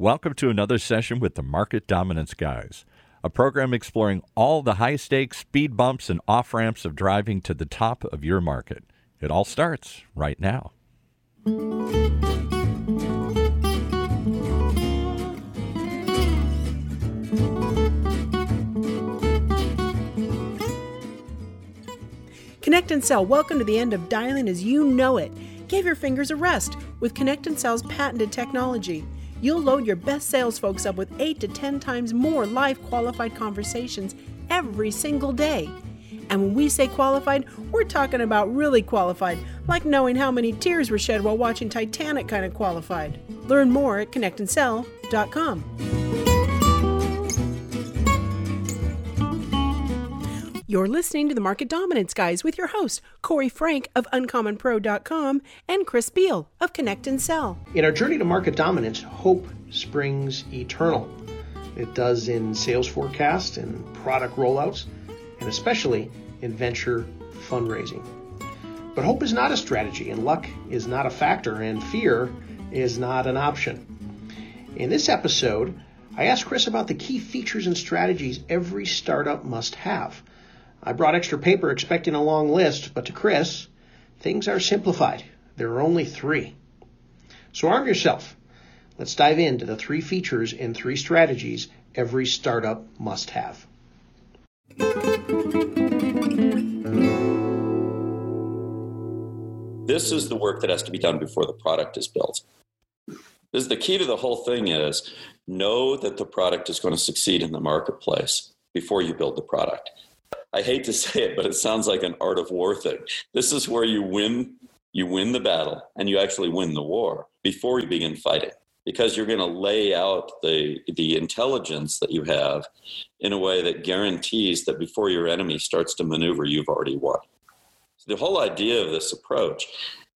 Welcome to another session with the Market Dominance Guys, a program exploring all the high stakes speed bumps and off ramps of driving to the top of your market. It all starts right now. Connect and Sell, welcome to the end of dialing as you know it. Give your fingers a rest with Connect and Sell's patented technology. You'll load your best sales folks up with 8 to 10 times more live qualified conversations every single day. And when we say qualified, we're talking about really qualified, like knowing how many tears were shed while watching Titanic kind of qualified. Learn more at connectandsell.com. You're listening to the Market Dominance Guys with your host, Corey Frank of UncommonPro.com and Chris Beall of Connect and Sell. In our journey to market dominance, hope springs eternal. It does in sales forecast and product rollouts, and especially in venture fundraising. But hope is not a strategy, and luck is not a factor, and fear is not an option. In this episode, I asked Chris about the key features and strategies every startup must have I brought extra paper expecting a long list, but to Chris, things are simplified. There are only three. So arm yourself. Let's dive into the three features and three strategies every startup must have. This is the work that has to be done before the product is built. This is the key to the whole thing is know that the product is going to succeed in the marketplace before you build the product. I hate to say it, but it sounds like an art of war thing. This is where you win you win the battle and you actually win the war before you begin fighting because you're going to lay out the the intelligence that you have in a way that guarantees that before your enemy starts to maneuver you've already won. So the whole idea of this approach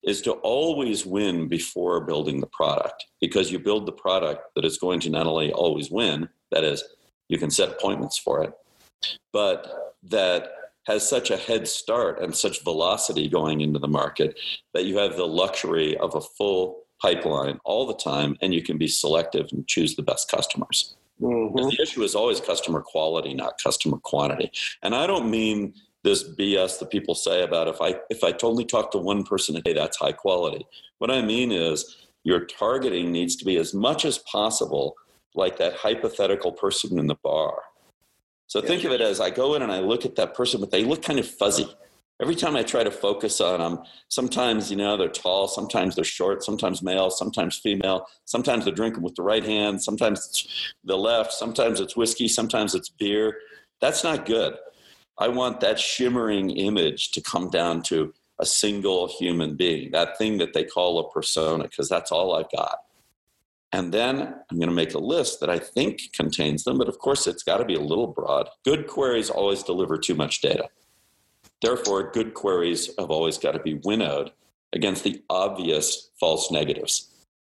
is to always win before building the product because you build the product that is going to not only always win that is you can set appointments for it but that has such a head start and such velocity going into the market that you have the luxury of a full pipeline all the time and you can be selective and choose the best customers. Mm-hmm. The issue is always customer quality, not customer quantity. And I don't mean this BS that people say about if I if I only talk to one person a day, that's high quality. What I mean is your targeting needs to be as much as possible like that hypothetical person in the bar so yeah. think of it as I go in and I look at that person, but they look kind of fuzzy. Every time I try to focus on them, sometimes you know they're tall, sometimes they're short, sometimes male, sometimes female, sometimes they're drinking with the right hand, sometimes it's the left, sometimes it's whiskey, sometimes it's beer. That's not good. I want that shimmering image to come down to a single human being, that thing that they call a persona, because that's all I've got. And then I'm going to make a list that I think contains them, but of course it's got to be a little broad. Good queries always deliver too much data. Therefore, good queries have always got to be winnowed against the obvious false negatives.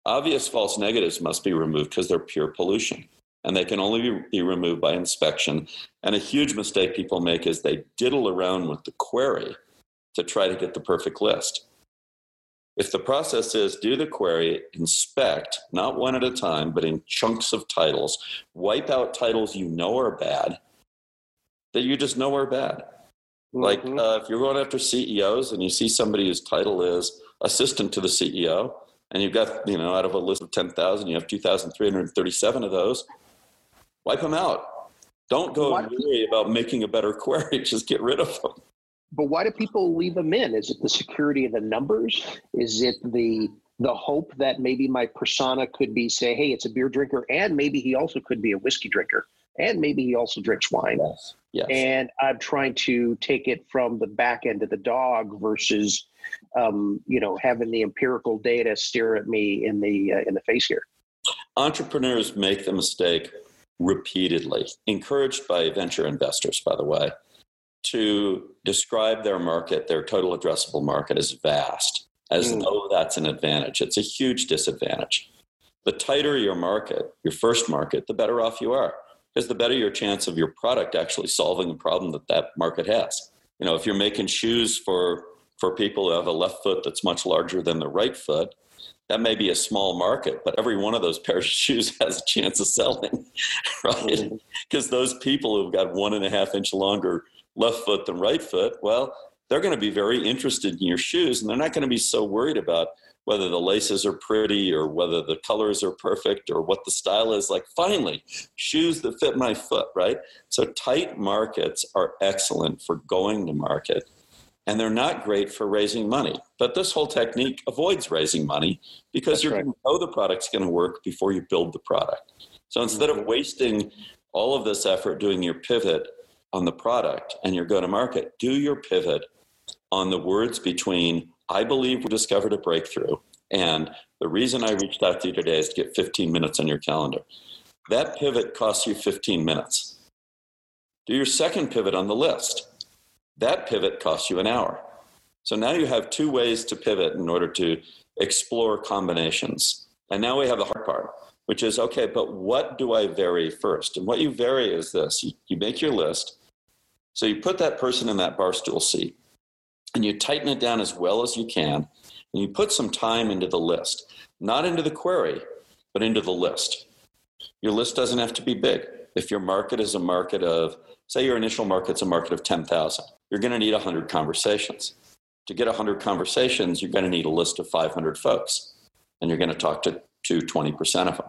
Obvious false negatives must be removed because they're pure pollution and they can only be removed by inspection. And a huge mistake people make is they diddle around with the query to try to get the perfect list. If the process is do the query, inspect, not one at a time, but in chunks of titles, wipe out titles you know are bad, that you just know are bad. Mm-hmm. Like uh, if you're going after CEOs and you see somebody whose title is assistant to the CEO, and you've got, you know, out of a list of 10,000, you have 2,337 of those, wipe them out. Don't go worry about making a better query, just get rid of them but why do people leave them in? Is it the security of the numbers? Is it the the hope that maybe my persona could be say, hey, it's a beer drinker, and maybe he also could be a whiskey drinker, and maybe he also drinks wine. Yes. Yes. And I'm trying to take it from the back end of the dog versus, um, you know, having the empirical data stare at me in the uh, in the face here. Entrepreneurs make the mistake repeatedly, encouraged by venture investors, by the way, to describe their market, their total addressable market, as vast, as mm. though that's an advantage. It's a huge disadvantage. The tighter your market, your first market, the better off you are, because the better your chance of your product actually solving the problem that that market has. You know, if you're making shoes for for people who have a left foot that's much larger than the right foot, that may be a small market, but every one of those pairs of shoes has a chance of selling, right? Because mm-hmm. those people who've got one and a half inch longer left foot than right foot, well, they're going to be very interested in your shoes and they're not going to be so worried about whether the laces are pretty or whether the colors are perfect or what the style is. Like finally shoes that fit my foot right? So tight markets are excellent for going to market and they're not great for raising money. But this whole technique avoids raising money because you right. know the product's going to work before you build the product. So instead of mm-hmm. wasting all of this effort doing your pivot on the product and your go to market do your pivot on the words between I believe we discovered a breakthrough. And the reason I reached out to you today is to get 15 minutes on your calendar. That pivot costs you 15 minutes. Do your second pivot on the list. That pivot costs you an hour. So now you have two ways to pivot in order to explore combinations. And now we have the hard part, which is okay, but what do I vary first? And what you vary is this you, you make your list. So you put that person in that bar stool seat and you tighten it down as well as you can, and you put some time into the list, not into the query, but into the list. Your list doesn't have to be big. If your market is a market of, say, your initial market's a market of 10,000, you're going to need 100 conversations. To get 100 conversations, you're going to need a list of 500 folks, and you're going to talk to, to 20% of them.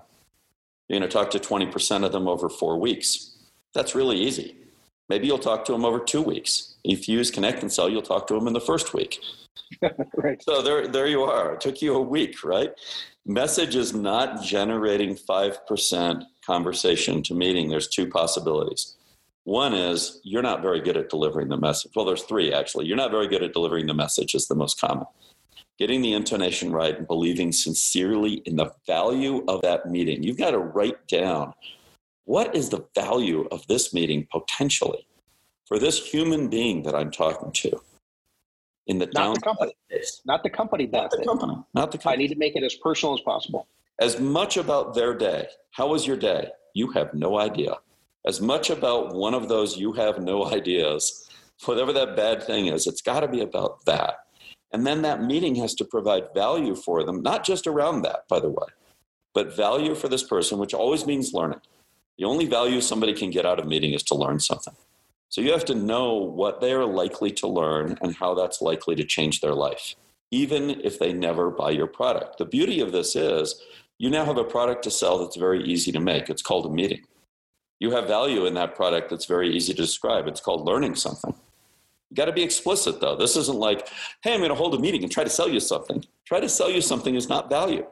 You're going to talk to 20% of them over four weeks. That's really easy. Maybe you'll talk to them over two weeks. If you use Connect and Sell, you'll talk to them in the first week. right. So there, there you are. It took you a week, right? Message is not generating 5% conversation to meeting. There's two possibilities. One is you're not very good at delivering the message. Well, there's three actually. You're not very good at delivering the message, is the most common. Getting the intonation right and believing sincerely in the value of that meeting. You've got to write down what is the value of this meeting potentially for this human being that I'm talking to? In the not the company, not the company not the company, not the company. I need to make it as personal as possible. As much about their day. How was your day? You have no idea. As much about one of those, you have no ideas. Whatever that bad thing is, it's got to be about that. And then that meeting has to provide value for them, not just around that, by the way, but value for this person, which always means learning. The only value somebody can get out of meeting is to learn something. So you have to know what they are likely to learn and how that's likely to change their life, even if they never buy your product. The beauty of this is you now have a product to sell that's very easy to make. It's called a meeting. You have value in that product that's very easy to describe. It's called learning something. You got to be explicit though. This isn't like, hey, I'm going to hold a meeting and try to sell you something. Try to sell you something is not value.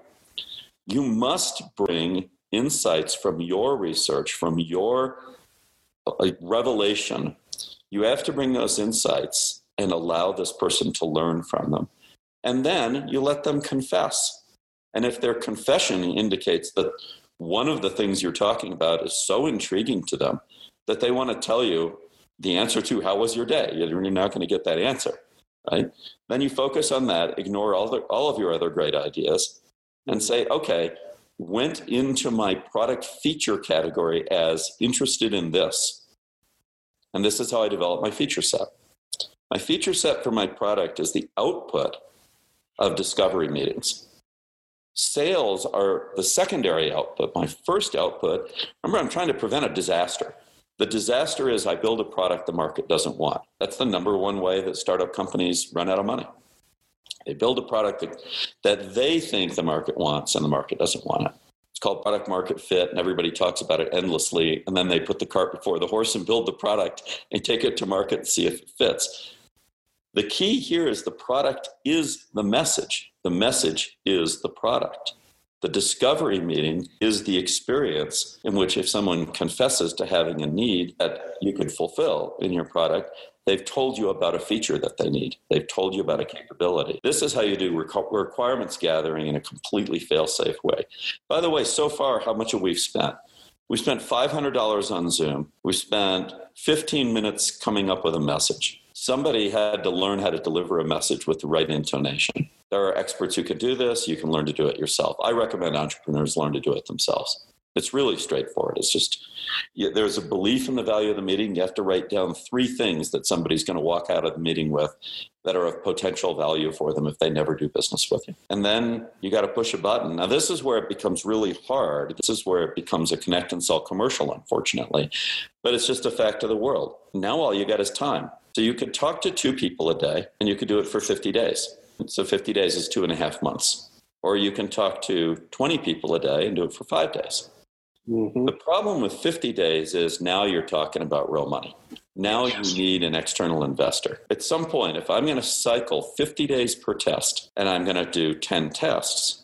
You must bring insights from your research, from your uh, revelation, you have to bring those insights and allow this person to learn from them. And then you let them confess. And if their confession indicates that one of the things you're talking about is so intriguing to them that they want to tell you the answer to how was your day, you're not going to get that answer, right? Then you focus on that, ignore all, the, all of your other great ideas, and say, okay, went into my product feature category as interested in this. And this is how I develop my feature set. My feature set for my product is the output of discovery meetings. Sales are the secondary output. My first output, remember, I'm trying to prevent a disaster. The disaster is I build a product the market doesn't want. That's the number one way that startup companies run out of money. They build a product that, that they think the market wants and the market doesn't want it. It's called product market fit, and everybody talks about it endlessly. And then they put the cart before the horse and build the product and take it to market and see if it fits. The key here is the product is the message, the message is the product. The discovery meeting is the experience in which, if someone confesses to having a need that you could fulfill in your product, they've told you about a feature that they need. They've told you about a capability. This is how you do requirements gathering in a completely fail safe way. By the way, so far, how much have we spent? We spent $500 on Zoom. We spent 15 minutes coming up with a message. Somebody had to learn how to deliver a message with the right intonation. There are experts who can do this. You can learn to do it yourself. I recommend entrepreneurs learn to do it themselves. It's really straightforward. It's just you, there's a belief in the value of the meeting. You have to write down three things that somebody's going to walk out of the meeting with that are of potential value for them if they never do business with you. And then you got to push a button. Now, this is where it becomes really hard. This is where it becomes a connect and sell commercial, unfortunately. But it's just a fact of the world. Now, all you got is time. So you could talk to two people a day and you could do it for 50 days. So 50 days is two and a half months. Or you can talk to 20 people a day and do it for five days. Mm-hmm. The problem with 50 days is now you're talking about real money. Now you need an external investor. At some point, if I'm going to cycle 50 days per test and I'm going to do 10 tests,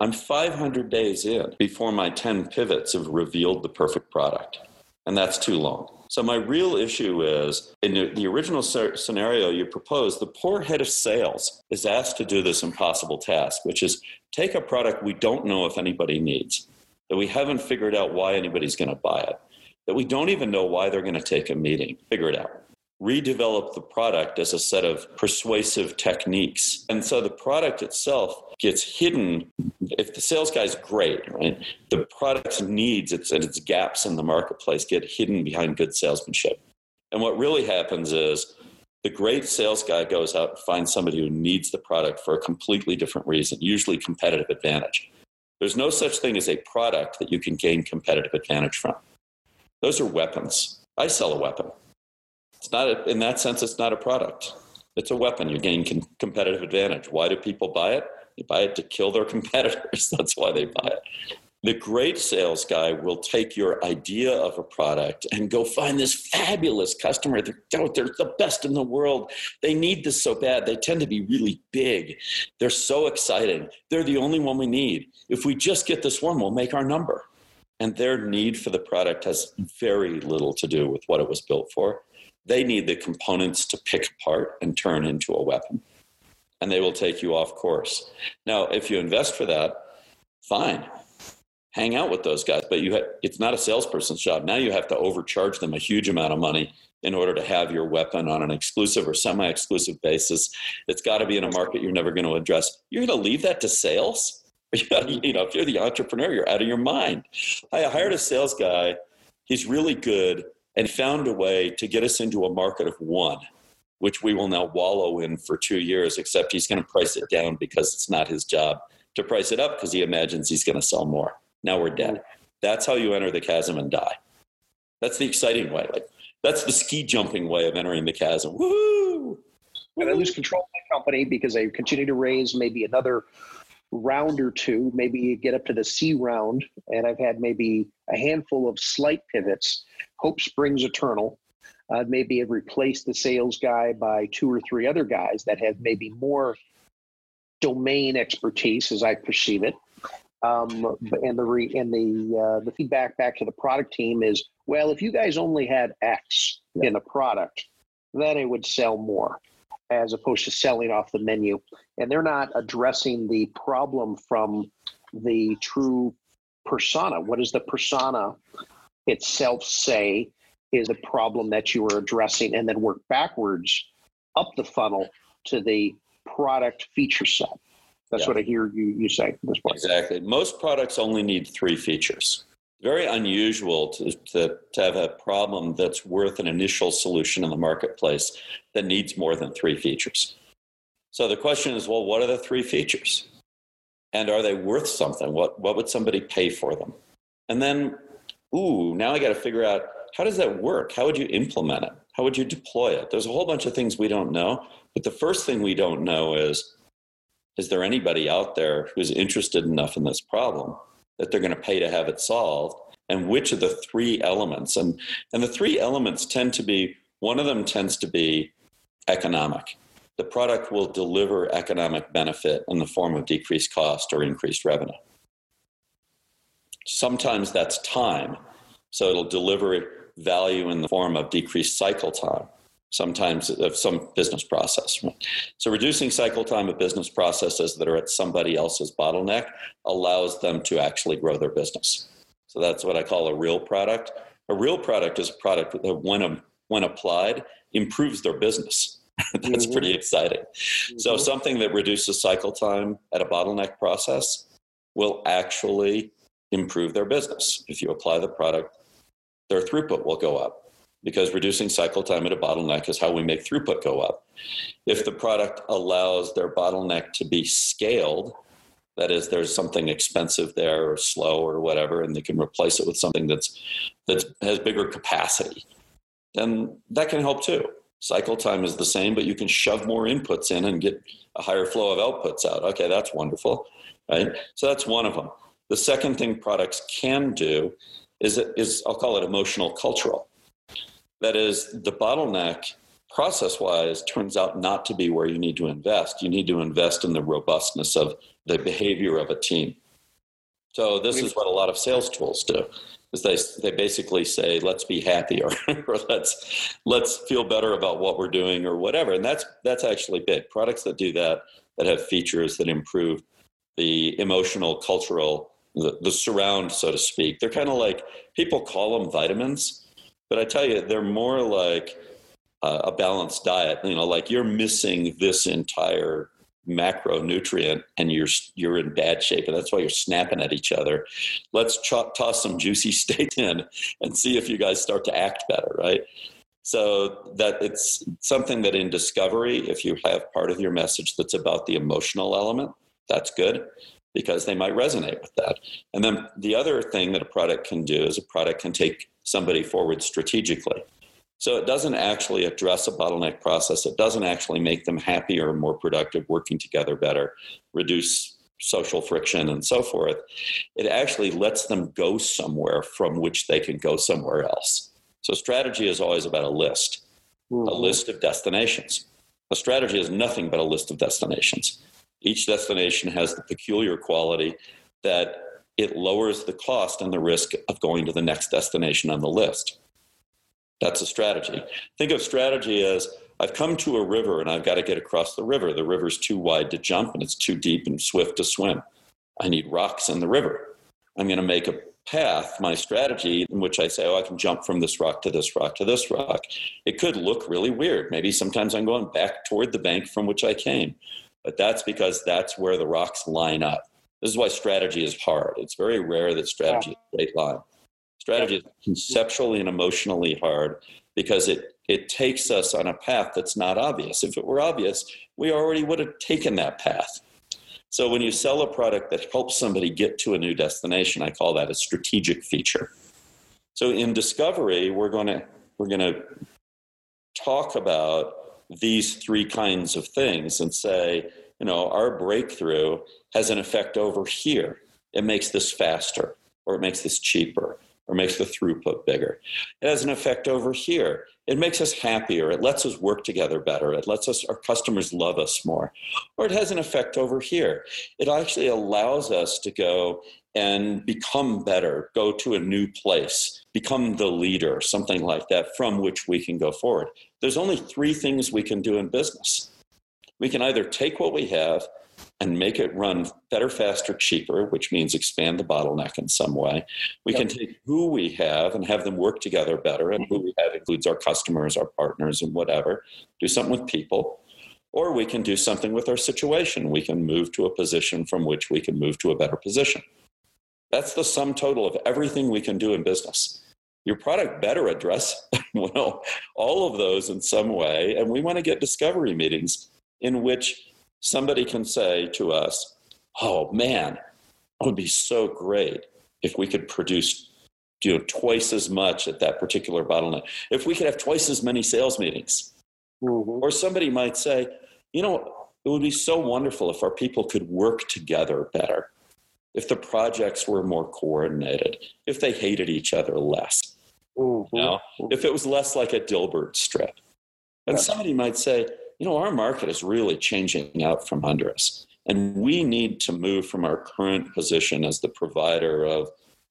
I'm 500 days in before my 10 pivots have revealed the perfect product. And that's too long. So, my real issue is in the original scenario you proposed, the poor head of sales is asked to do this impossible task, which is take a product we don't know if anybody needs that we haven't figured out why anybody's going to buy it, that we don't even know why they're going to take a meeting. Figure it out. Redevelop the product as a set of persuasive techniques. And so the product itself gets hidden. If the sales guy's great, right, the product's needs and its gaps in the marketplace get hidden behind good salesmanship. And what really happens is the great sales guy goes out and finds somebody who needs the product for a completely different reason, usually competitive advantage. There's no such thing as a product that you can gain competitive advantage from. Those are weapons. I sell a weapon. It's not a, in that sense. It's not a product. It's a weapon. You gain com- competitive advantage. Why do people buy it? They buy it to kill their competitors. That's why they buy it. The great sales guy will take your idea of a product and go find this fabulous customer. They're, they're the best in the world. They need this so bad. They tend to be really big. They're so exciting. They're the only one we need. If we just get this one, we'll make our number. And their need for the product has very little to do with what it was built for. They need the components to pick apart and turn into a weapon. And they will take you off course. Now, if you invest for that, fine hang out with those guys. But you ha- it's not a salesperson's job. Now you have to overcharge them a huge amount of money in order to have your weapon on an exclusive or semi-exclusive basis. It's got to be in a market you're never going to address. You're going to leave that to sales? you know, if you're the entrepreneur, you're out of your mind. I hired a sales guy. He's really good and found a way to get us into a market of one, which we will now wallow in for two years, except he's going to price it down because it's not his job to price it up because he imagines he's going to sell more. Now we're dead. That's how you enter the chasm and die. That's the exciting way. Like that's the ski jumping way of entering the chasm. Woo! And I lose control of my company because I continue to raise maybe another round or two, maybe get up to the C round, and I've had maybe a handful of slight pivots. Hope springs eternal. Uh, maybe have replaced the sales guy by two or three other guys that have maybe more domain expertise, as I perceive it. Um, and the re, and the uh, the feedback back to the product team is, well, if you guys only had X in the product, then it would sell more, as opposed to selling off the menu. And they're not addressing the problem from the true persona. What does the persona itself say is the problem that you are addressing, and then work backwards up the funnel to the product feature set. That's yeah. what I hear you, you say at this point. Exactly. Most products only need three features. Very unusual to, to, to have a problem that's worth an initial solution in the marketplace that needs more than three features. So the question is well, what are the three features? And are they worth something? What, what would somebody pay for them? And then, ooh, now I got to figure out how does that work? How would you implement it? How would you deploy it? There's a whole bunch of things we don't know. But the first thing we don't know is is there anybody out there who's interested enough in this problem that they're going to pay to have it solved? And which of the three elements? And, and the three elements tend to be one of them tends to be economic. The product will deliver economic benefit in the form of decreased cost or increased revenue. Sometimes that's time. So it'll deliver value in the form of decreased cycle time sometimes of some business process. So reducing cycle time of business processes that are at somebody else's bottleneck allows them to actually grow their business. So that's what I call a real product. A real product is a product that when, when applied improves their business. that's mm-hmm. pretty exciting. Mm-hmm. So something that reduces cycle time at a bottleneck process will actually improve their business. If you apply the product, their throughput will go up because reducing cycle time at a bottleneck is how we make throughput go up. If the product allows their bottleneck to be scaled, that is, there's something expensive there or slow or whatever, and they can replace it with something that's that has bigger capacity, then that can help too. Cycle time is the same, but you can shove more inputs in and get a higher flow of outputs out. Okay, that's wonderful, right? So that's one of them. The second thing products can do is, is I'll call it emotional cultural. That is, the bottleneck process wise turns out not to be where you need to invest. You need to invest in the robustness of the behavior of a team. So this is what a lot of sales tools do. Is they they basically say let's be happier or let's let's feel better about what we're doing or whatever and that's that's actually big products that do that that have features that improve the emotional cultural the, the surround so to speak they're kind of like people call them vitamins but i tell you they're more like uh, a balanced diet you know like you're missing this entire macronutrient and you're you're in bad shape and that's why you're snapping at each other. Let's toss some juicy steak in and see if you guys start to act better right? So that it's something that in discovery if you have part of your message that's about the emotional element that's good because they might resonate with that. And then the other thing that a product can do is a product can take somebody forward strategically so it doesn't actually address a bottleneck process. It doesn't actually make them happier, or more productive, working together better, reduce social friction, and so forth. It actually lets them go somewhere from which they can go somewhere else. So strategy is always about a list, mm-hmm. a list of destinations. A strategy is nothing but a list of destinations. Each destination has the peculiar quality that it lowers the cost and the risk of going to the next destination on the list. That's a strategy. Think of strategy as I've come to a river and I've got to get across the river. The river's too wide to jump and it's too deep and swift to swim. I need rocks in the river. I'm going to make a path, my strategy, in which I say, oh, I can jump from this rock to this rock to this rock. It could look really weird. Maybe sometimes I'm going back toward the bank from which I came, but that's because that's where the rocks line up. This is why strategy is hard. It's very rare that strategy is a straight line. Strategy is conceptually and emotionally hard because it it takes us on a path that's not obvious. If it were obvious, we already would have taken that path. So when you sell a product that helps somebody get to a new destination, I call that a strategic feature. So in discovery, we're going to we're going to talk about these three kinds of things and say, you know, our breakthrough has an effect over here. It makes this faster or it makes this cheaper or makes the throughput bigger. It has an effect over here. It makes us happier. It lets us work together better. It lets us our customers love us more. Or it has an effect over here. It actually allows us to go and become better, go to a new place, become the leader, something like that, from which we can go forward. There's only three things we can do in business. We can either take what we have and make it run better, faster, cheaper, which means expand the bottleneck in some way. We yep. can take who we have and have them work together better, and who we have includes our customers, our partners, and whatever. Do something with people. Or we can do something with our situation. We can move to a position from which we can move to a better position. That's the sum total of everything we can do in business. Your product better address well, all of those in some way. And we want to get discovery meetings in which somebody can say to us, oh man, it would be so great if we could produce you know twice as much at that particular bottleneck. If we could have twice as many sales meetings. Mm-hmm. Or somebody might say, you know, it would be so wonderful if our people could work together better. If the projects were more coordinated, if they hated each other less. Mm-hmm. You know, if it was less like a Dilbert strip. And somebody might say, you know, our market is really changing out from under us. And we need to move from our current position as the provider of,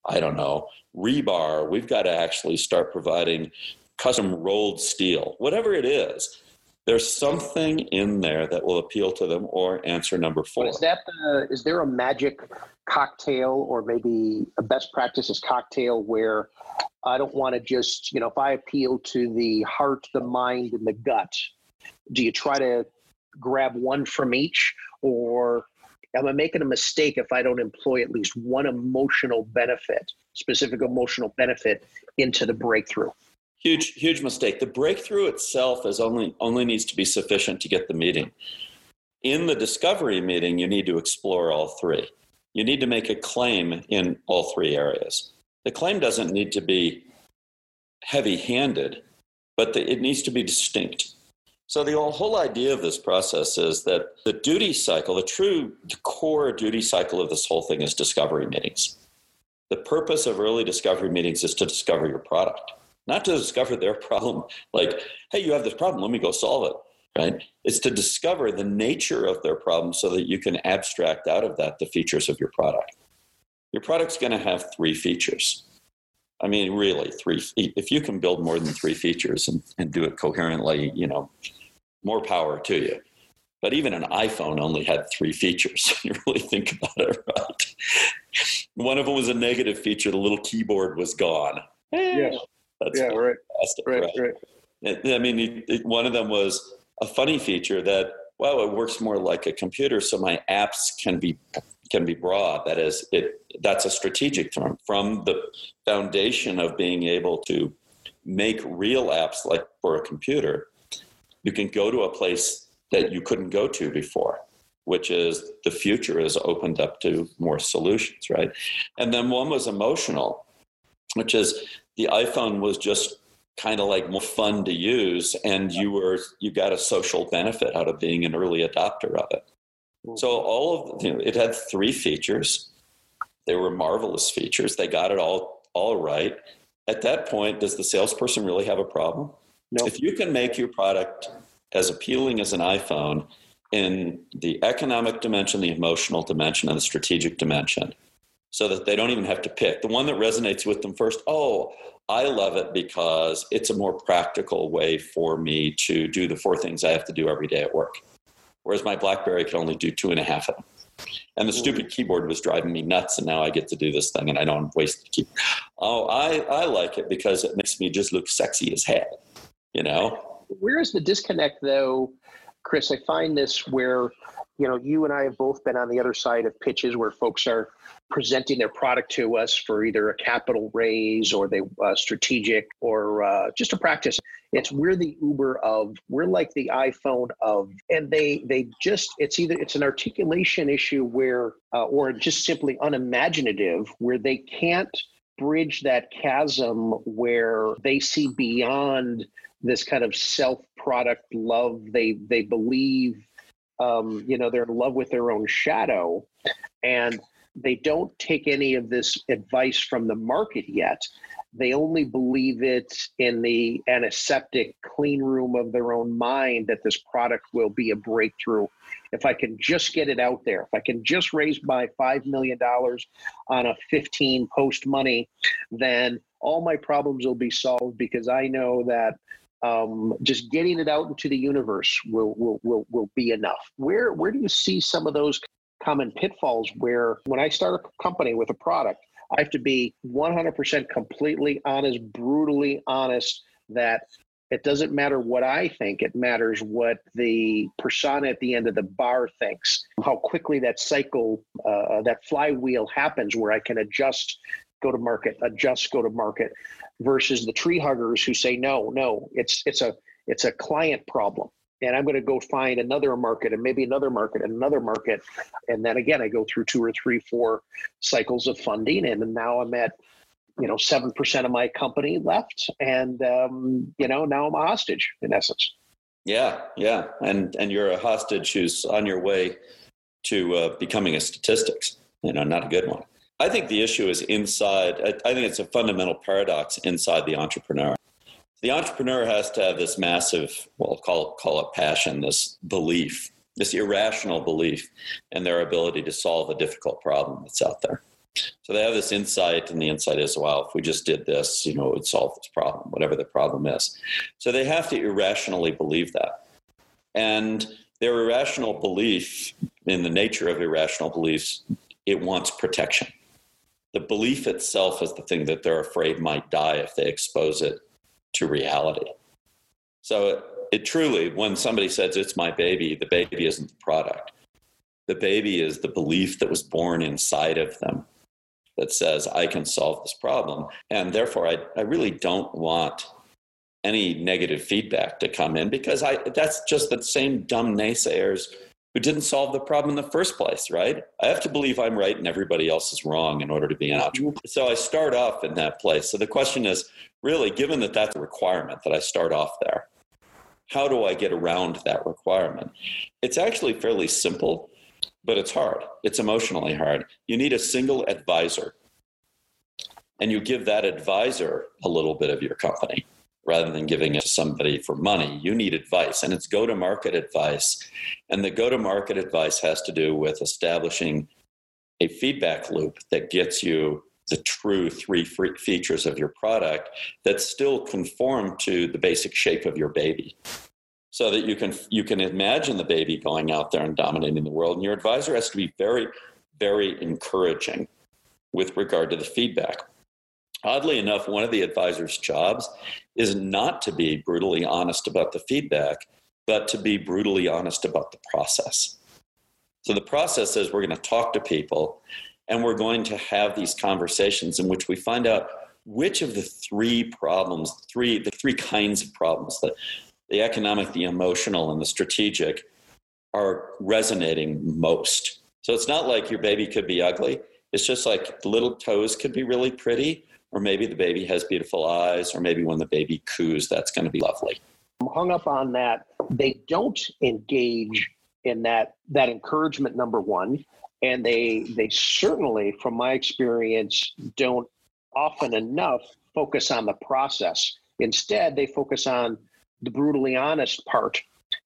I don't know, rebar. We've got to actually start providing custom rolled steel, whatever it is. There's something in there that will appeal to them or answer number four. Is that the, is there a magic cocktail or maybe a best practices cocktail where I don't want to just, you know, if I appeal to the heart, the mind, and the gut, do you try to grab one from each or am I making a mistake if I don't employ at least one emotional benefit, specific emotional benefit into the breakthrough? Huge, huge mistake. The breakthrough itself is only only needs to be sufficient to get the meeting. In the discovery meeting, you need to explore all three. You need to make a claim in all three areas. The claim doesn't need to be heavy-handed, but the, it needs to be distinct. So the whole idea of this process is that the duty cycle, the true core duty cycle of this whole thing is discovery meetings. The purpose of early discovery meetings is to discover your product, not to discover their problem. Like, hey, you have this problem, let me go solve it. Right? It's to discover the nature of their problem so that you can abstract out of that the features of your product. Your product's going to have three features. I mean, really, three. If you can build more than three features and, and do it coherently, you know, more power to you. But even an iPhone only had three features. you really think about it, right? One of them was a negative feature. The little keyboard was gone. Eh, yeah, That's yeah, right, right, right, right. I mean, it, it, one of them was a funny feature that, well, it works more like a computer, so my apps can be can be broad. That is, it that's a strategic term from the foundation of being able to make real apps like for a computer. You can go to a place that you couldn't go to before, which is the future is opened up to more solutions, right? And then one was emotional, which is the iPhone was just kind of like more fun to use and you were you got a social benefit out of being an early adopter of it Mm-hmm. so all of you know, it had three features. They were marvelous features. They got it all all right. At that point, does the salesperson really have a problem? No. If you can make your product as appealing as an iPhone in the economic dimension, the emotional dimension, and the strategic dimension, so that they don't even have to pick the one that resonates with them first. Oh, I love it because it's a more practical way for me to do the four things I have to do every day at work whereas my BlackBerry could only do two and a half of them. And the stupid keyboard was driving me nuts, and now I get to do this thing, and I don't waste the keyboard. Oh, I, I like it because it makes me just look sexy as hell, you know? Where is the disconnect, though, Chris? I find this where, you know, you and I have both been on the other side of pitches where folks are presenting their product to us for either a capital raise or they uh, strategic or uh, just a practice it's we're the uber of we're like the iphone of and they they just it's either it's an articulation issue where uh, or just simply unimaginative where they can't bridge that chasm where they see beyond this kind of self product love they they believe um, you know they're in love with their own shadow and they don't take any of this advice from the market yet. They only believe it in the antiseptic clean room of their own mind that this product will be a breakthrough. If I can just get it out there, if I can just raise my $5 million on a 15 post money, then all my problems will be solved because I know that um, just getting it out into the universe will, will will will be enough. Where where do you see some of those common pitfalls where when I start a company with a product, I have to be 100% completely honest, brutally honest that it doesn't matter what I think, it matters what the persona at the end of the bar thinks. How quickly that cycle, uh, that flywheel happens where I can adjust, go to market, adjust, go to market, versus the tree huggers who say, no, no, it's, it's a, it's a client problem and I'm going to go find another market and maybe another market and another market. And then again, I go through two or three, four cycles of funding. And now I'm at, you know, 7% of my company left. And, um, you know, now I'm a hostage in essence. Yeah. Yeah. And, and you're a hostage who's on your way to uh, becoming a statistics, you know, not a good one. I think the issue is inside, I, I think it's a fundamental paradox inside the entrepreneur the entrepreneur has to have this massive, well, call it, call it passion, this belief, this irrational belief in their ability to solve a difficult problem that's out there. So they have this insight, and the insight is, well, if we just did this, you know, it would solve this problem, whatever the problem is. So they have to irrationally believe that. And their irrational belief, in the nature of irrational beliefs, it wants protection. The belief itself is the thing that they're afraid might die if they expose it to reality. So it, it truly, when somebody says it's my baby, the baby isn't the product. The baby is the belief that was born inside of them that says, I can solve this problem. And therefore, I, I really don't want any negative feedback to come in because I, that's just the same dumb naysayers who didn't solve the problem in the first place, right? I have to believe I'm right and everybody else is wrong in order to be an entrepreneur. So I start off in that place. So the question is really, given that that's a requirement that I start off there, how do I get around that requirement? It's actually fairly simple but it's hard. It's emotionally hard. You need a single advisor. And you give that advisor a little bit of your company rather than giving it to somebody for money. You need advice, and it's go to market advice. And the go to market advice has to do with establishing a feedback loop that gets you the true three features of your product that still conform to the basic shape of your baby so that you can you can imagine the baby going out there and dominating the world and your advisor has to be very very encouraging with regard to the feedback oddly enough one of the advisor's jobs is not to be brutally honest about the feedback but to be brutally honest about the process so the process is we're going to talk to people and we're going to have these conversations in which we find out which of the three problems three the three kinds of problems that the economic, the emotional, and the strategic are resonating most. So it's not like your baby could be ugly. It's just like little toes could be really pretty, or maybe the baby has beautiful eyes, or maybe when the baby coos, that's going to be lovely. I'm hung up on that. They don't engage in that that encouragement number one, and they they certainly, from my experience, don't often enough focus on the process. Instead, they focus on the brutally honest part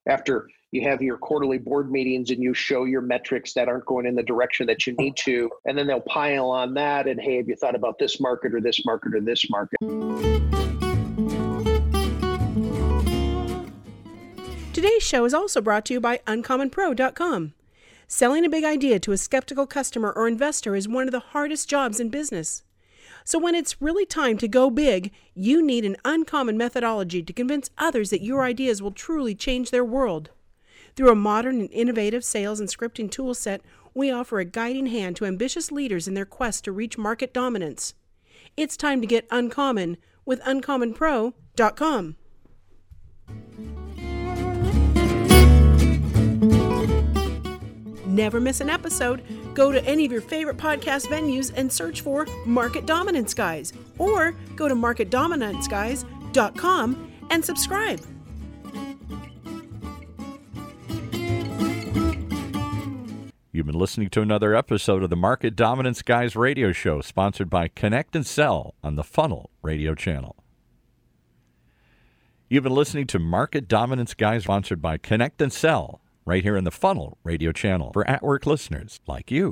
after you have your quarterly board meetings and you show your metrics that aren't going in the direction that you need to and then they'll pile on that and hey have you thought about this market or this market or this market? Today's show is also brought to you by uncommonpro.com selling a big idea to a skeptical customer or investor is one of the hardest jobs in business. So, when it's really time to go big, you need an uncommon methodology to convince others that your ideas will truly change their world. Through a modern and innovative sales and scripting tool set, we offer a guiding hand to ambitious leaders in their quest to reach market dominance. It's time to get uncommon with uncommonpro.com. Never miss an episode. Go to any of your favorite podcast venues and search for Market Dominance Guys or go to marketdominanceguys.com and subscribe. You've been listening to another episode of the Market Dominance Guys radio show, sponsored by Connect and Sell on the Funnel radio channel. You've been listening to Market Dominance Guys, sponsored by Connect and Sell right here in the Funnel radio channel for at work listeners like you.